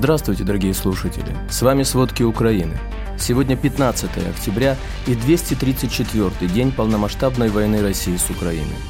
Здравствуйте, дорогие слушатели! С вами «Сводки Украины». Сегодня 15 октября и 234 день полномасштабной войны России с Украиной.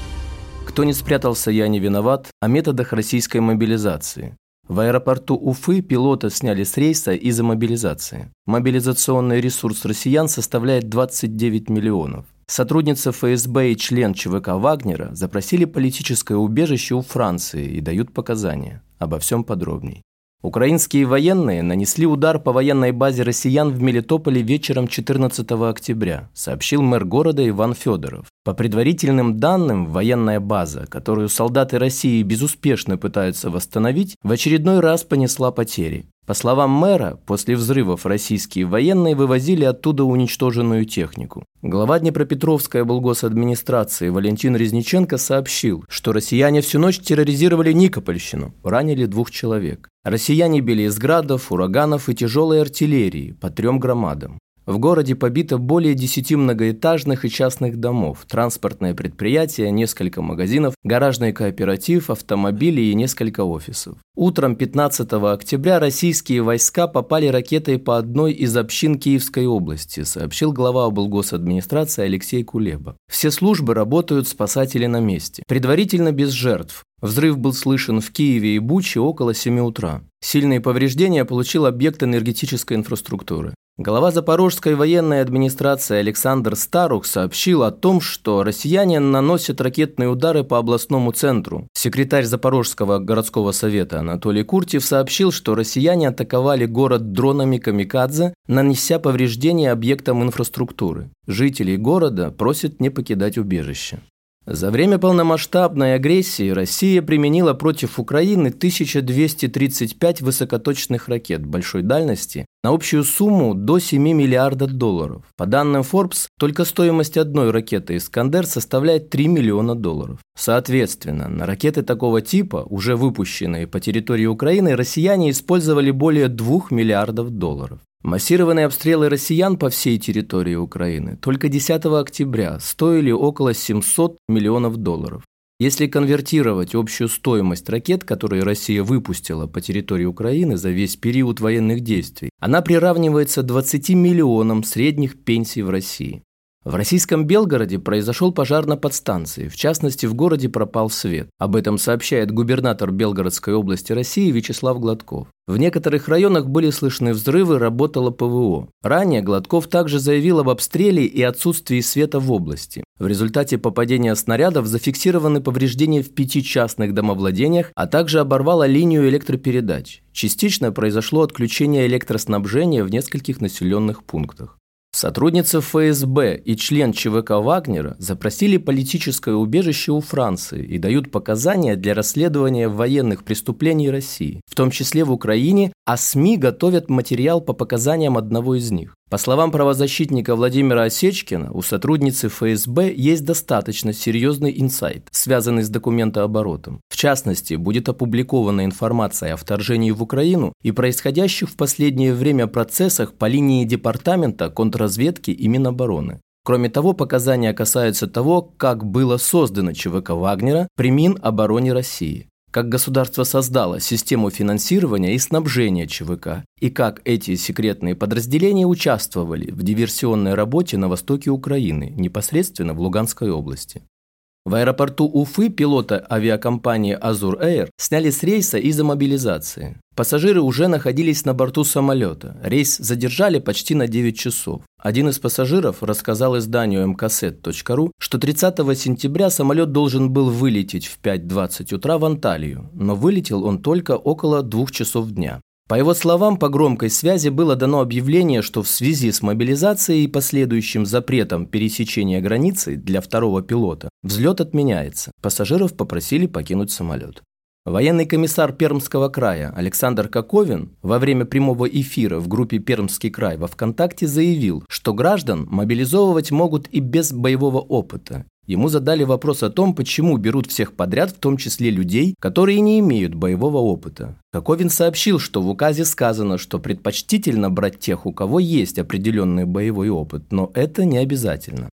Кто не спрятался, я не виноват о методах российской мобилизации. В аэропорту Уфы пилота сняли с рейса из-за мобилизации. Мобилизационный ресурс россиян составляет 29 миллионов. Сотрудница ФСБ и член ЧВК Вагнера запросили политическое убежище у Франции и дают показания. Обо всем подробней. Украинские военные нанесли удар по военной базе россиян в Мелитополе вечером 14 октября, сообщил мэр города Иван Федоров. По предварительным данным, военная база, которую солдаты России безуспешно пытаются восстановить, в очередной раз понесла потери. По словам мэра, после взрывов российские военные вывозили оттуда уничтоженную технику. Глава Днепропетровской облгосадминистрации Валентин Резниченко сообщил, что россияне всю ночь терроризировали Никопольщину, ранили двух человек. Россияне били из градов, ураганов и тяжелой артиллерии по трем громадам. В городе побито более 10 многоэтажных и частных домов, транспортное предприятие, несколько магазинов, гаражный кооператив, автомобили и несколько офисов. Утром 15 октября российские войска попали ракетой по одной из общин Киевской области, сообщил глава облгосадминистрации Алексей Кулеба. Все службы работают, спасатели на месте. Предварительно без жертв. Взрыв был слышен в Киеве и Буче около 7 утра. Сильные повреждения получил объект энергетической инфраструктуры. Глава Запорожской военной администрации Александр Старух сообщил о том, что россияне наносят ракетные удары по областному центру. Секретарь Запорожского городского совета Анатолий Куртьев сообщил, что россияне атаковали город дронами «Камикадзе», нанеся повреждения объектам инфраструктуры. Жителей города просят не покидать убежище. За время полномасштабной агрессии Россия применила против Украины 1235 высокоточных ракет большой дальности на общую сумму до 7 миллиардов долларов. По данным Forbes, только стоимость одной ракеты «Искандер» составляет 3 миллиона долларов. Соответственно, на ракеты такого типа, уже выпущенные по территории Украины, россияне использовали более 2 миллиардов долларов. Массированные обстрелы россиян по всей территории Украины только 10 октября стоили около 700 миллионов долларов. Если конвертировать общую стоимость ракет, которые Россия выпустила по территории Украины за весь период военных действий, она приравнивается 20 миллионам средних пенсий в России. В российском Белгороде произошел пожар на подстанции, в частности, в городе пропал свет. Об этом сообщает губернатор Белгородской области России Вячеслав Гладков. В некоторых районах были слышны взрывы, работало ПВО. Ранее Гладков также заявил об обстреле и отсутствии света в области. В результате попадения снарядов зафиксированы повреждения в пяти частных домовладениях, а также оборвала линию электропередач. Частично произошло отключение электроснабжения в нескольких населенных пунктах. Сотрудница ФСБ и член ЧВК Вагнера запросили политическое убежище у Франции и дают показания для расследования военных преступлений России, в том числе в Украине, а СМИ готовят материал по показаниям одного из них. По словам правозащитника Владимира Осечкина, у сотрудницы ФСБ есть достаточно серьезный инсайт, связанный с документооборотом. В частности, будет опубликована информация о вторжении в Украину и происходящих в последнее время процессах по линии Департамента контрразведки и Минобороны. Кроме того, показания касаются того, как было создано ЧВК Вагнера при Минобороне России как государство создало систему финансирования и снабжения ЧВК, и как эти секретные подразделения участвовали в диверсионной работе на востоке Украины, непосредственно в Луганской области. В аэропорту Уфы пилота авиакомпании «Азур Air сняли с рейса из-за мобилизации. Пассажиры уже находились на борту самолета. Рейс задержали почти на 9 часов. Один из пассажиров рассказал изданию mkset.ru, что 30 сентября самолет должен был вылететь в 5.20 утра в Анталию, но вылетел он только около двух часов дня. По его словам, по громкой связи было дано объявление, что в связи с мобилизацией и последующим запретом пересечения границы для второго пилота взлет отменяется. Пассажиров попросили покинуть самолет. Военный комиссар Пермского края Александр Коковин во время прямого эфира в группе «Пермский край» во ВКонтакте заявил, что граждан мобилизовывать могут и без боевого опыта. Ему задали вопрос о том, почему берут всех подряд, в том числе людей, которые не имеют боевого опыта. Коковин сообщил, что в указе сказано, что предпочтительно брать тех, у кого есть определенный боевой опыт, но это не обязательно.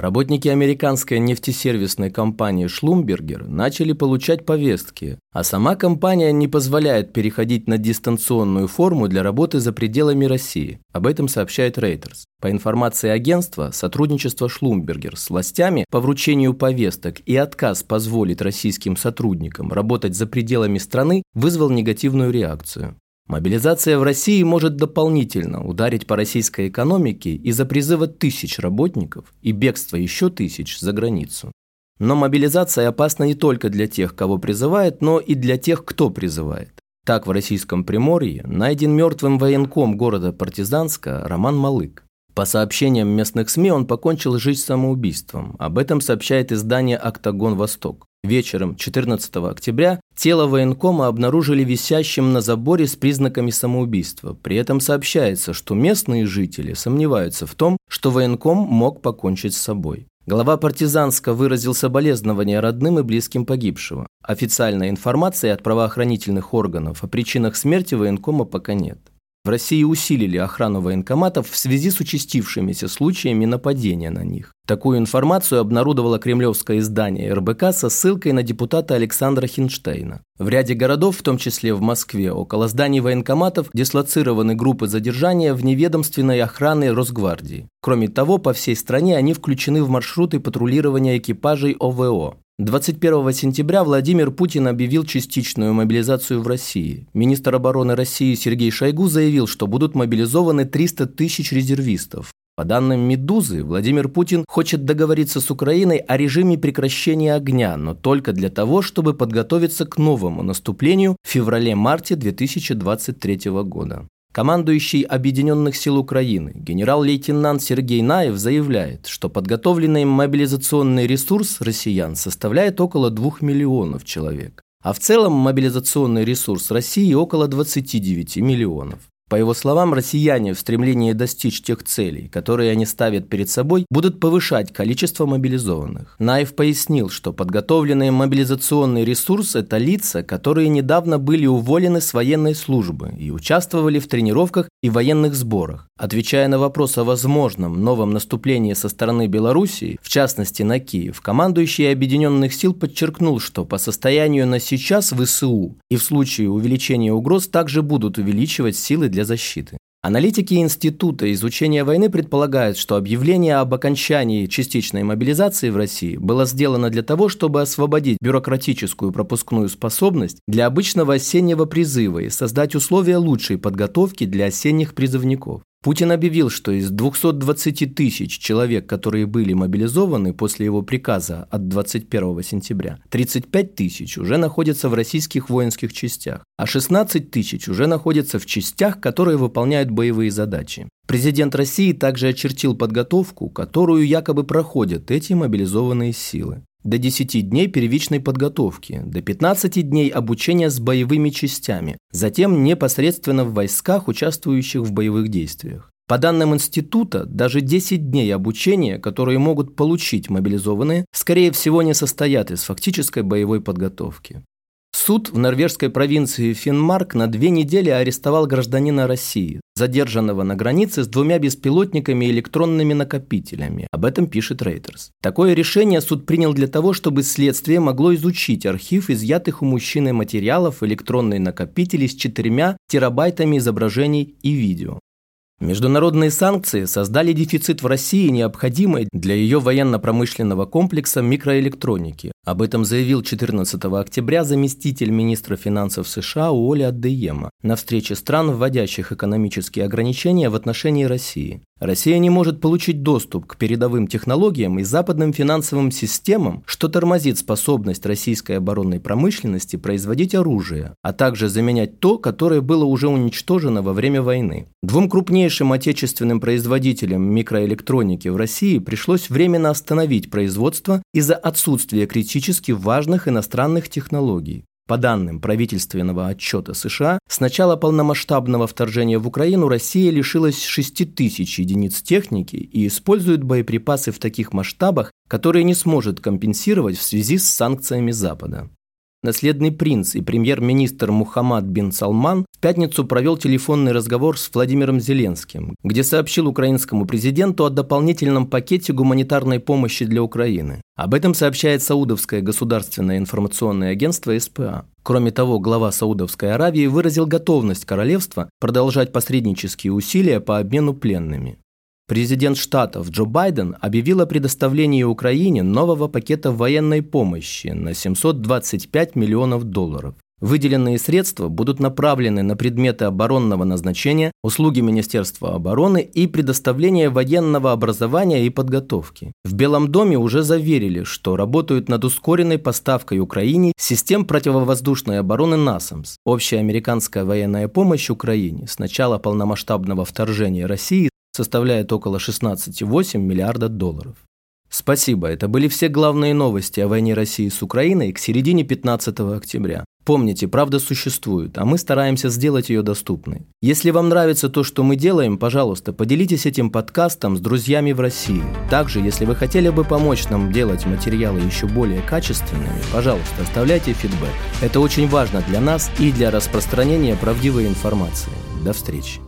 Работники американской нефтесервисной компании «Шлумбергер» начали получать повестки, а сама компания не позволяет переходить на дистанционную форму для работы за пределами России. Об этом сообщает Reuters. По информации агентства, сотрудничество «Шлумбергер» с властями по вручению повесток и отказ позволить российским сотрудникам работать за пределами страны вызвал негативную реакцию. Мобилизация в России может дополнительно ударить по российской экономике из-за призыва тысяч работников и бегства еще тысяч за границу. Но мобилизация опасна не только для тех, кого призывает, но и для тех, кто призывает. Так в российском Приморье найден мертвым военком города Партизанска Роман Малык. По сообщениям местных СМИ он покончил жизнь самоубийством. Об этом сообщает издание «Октагон Восток». Вечером 14 октября тело военкома обнаружили висящим на заборе с признаками самоубийства. При этом сообщается, что местные жители сомневаются в том, что военком мог покончить с собой. Глава партизанска выразил соболезнования родным и близким погибшего. Официальной информации от правоохранительных органов о причинах смерти военкома пока нет. В России усилили охрану военкоматов в связи с участившимися случаями нападения на них. Такую информацию обнародовало кремлевское издание РБК со ссылкой на депутата Александра Хинштейна. В ряде городов, в том числе в Москве, около зданий военкоматов дислоцированы группы задержания вневедомственной охраны Росгвардии. Кроме того, по всей стране они включены в маршруты патрулирования экипажей ОВО. 21 сентября Владимир Путин объявил частичную мобилизацию в России. Министр обороны России Сергей Шойгу заявил, что будут мобилизованы 300 тысяч резервистов. По данным «Медузы», Владимир Путин хочет договориться с Украиной о режиме прекращения огня, но только для того, чтобы подготовиться к новому наступлению в феврале-марте 2023 года. Командующий Объединенных сил Украины генерал-лейтенант Сергей Наев заявляет, что подготовленный мобилизационный ресурс россиян составляет около 2 миллионов человек. А в целом мобилизационный ресурс России около 29 миллионов. По его словам, россияне в стремлении достичь тех целей, которые они ставят перед собой, будут повышать количество мобилизованных. Наев пояснил, что подготовленный мобилизационный ресурс – это лица, которые недавно были уволены с военной службы и участвовали в тренировках и военных сборах. Отвечая на вопрос о возможном новом наступлении со стороны Белоруссии, в частности на Киев, командующий Объединенных сил подчеркнул, что по состоянию на сейчас ВСУ и в случае увеличения угроз также будут увеличивать силы для для защиты. Аналитики Института изучения войны предполагают, что объявление об окончании частичной мобилизации в России было сделано для того, чтобы освободить бюрократическую пропускную способность для обычного осеннего призыва и создать условия лучшей подготовки для осенних призывников. Путин объявил, что из 220 тысяч человек, которые были мобилизованы после его приказа от 21 сентября, 35 тысяч уже находятся в российских воинских частях, а 16 тысяч уже находятся в частях, которые выполняют боевые задачи. Президент России также очертил подготовку, которую якобы проходят эти мобилизованные силы до 10 дней первичной подготовки, до 15 дней обучения с боевыми частями, затем непосредственно в войсках, участвующих в боевых действиях. По данным института, даже 10 дней обучения, которые могут получить мобилизованные, скорее всего не состоят из фактической боевой подготовки. Суд в норвежской провинции Финмарк на две недели арестовал гражданина России, задержанного на границе с двумя беспилотниками и электронными накопителями. Об этом пишет Reuters. Такое решение суд принял для того, чтобы следствие могло изучить архив изъятых у мужчины материалов электронные накопители с четырьмя терабайтами изображений и видео. Международные санкции создали дефицит в России, необходимый для ее военно-промышленного комплекса микроэлектроники. Об этом заявил 14 октября заместитель министра финансов США Уолли Аддеема на встрече стран, вводящих экономические ограничения в отношении России. Россия не может получить доступ к передовым технологиям и западным финансовым системам, что тормозит способность российской оборонной промышленности производить оружие, а также заменять то, которое было уже уничтожено во время войны. Двум крупнейшим отечественным производителям микроэлектроники в России пришлось временно остановить производство из-за отсутствия критически важных иностранных технологий. По данным правительственного отчета США, с начала полномасштабного вторжения в Украину Россия лишилась 6 тысяч единиц техники и использует боеприпасы в таких масштабах, которые не сможет компенсировать в связи с санкциями Запада. Наследный принц и премьер-министр Мухаммад бин Салман в пятницу провел телефонный разговор с Владимиром Зеленским, где сообщил украинскому президенту о дополнительном пакете гуманитарной помощи для Украины. Об этом сообщает Саудовское государственное информационное агентство СПА. Кроме того, глава Саудовской Аравии выразил готовность королевства продолжать посреднические усилия по обмену пленными. Президент Штатов Джо Байден объявил о предоставлении Украине нового пакета военной помощи на 725 миллионов долларов. Выделенные средства будут направлены на предметы оборонного назначения, услуги Министерства обороны и предоставление военного образования и подготовки. В Белом доме уже заверили, что работают над ускоренной поставкой Украине систем противовоздушной обороны НАСАМС. Общая американская военная помощь Украине с начала полномасштабного вторжения России составляет около 16,8 миллиарда долларов. Спасибо, это были все главные новости о войне России с Украиной к середине 15 октября. Помните, правда существует, а мы стараемся сделать ее доступной. Если вам нравится то, что мы делаем, пожалуйста, поделитесь этим подкастом с друзьями в России. Также, если вы хотели бы помочь нам делать материалы еще более качественными, пожалуйста, оставляйте фидбэк. Это очень важно для нас и для распространения правдивой информации. До встречи.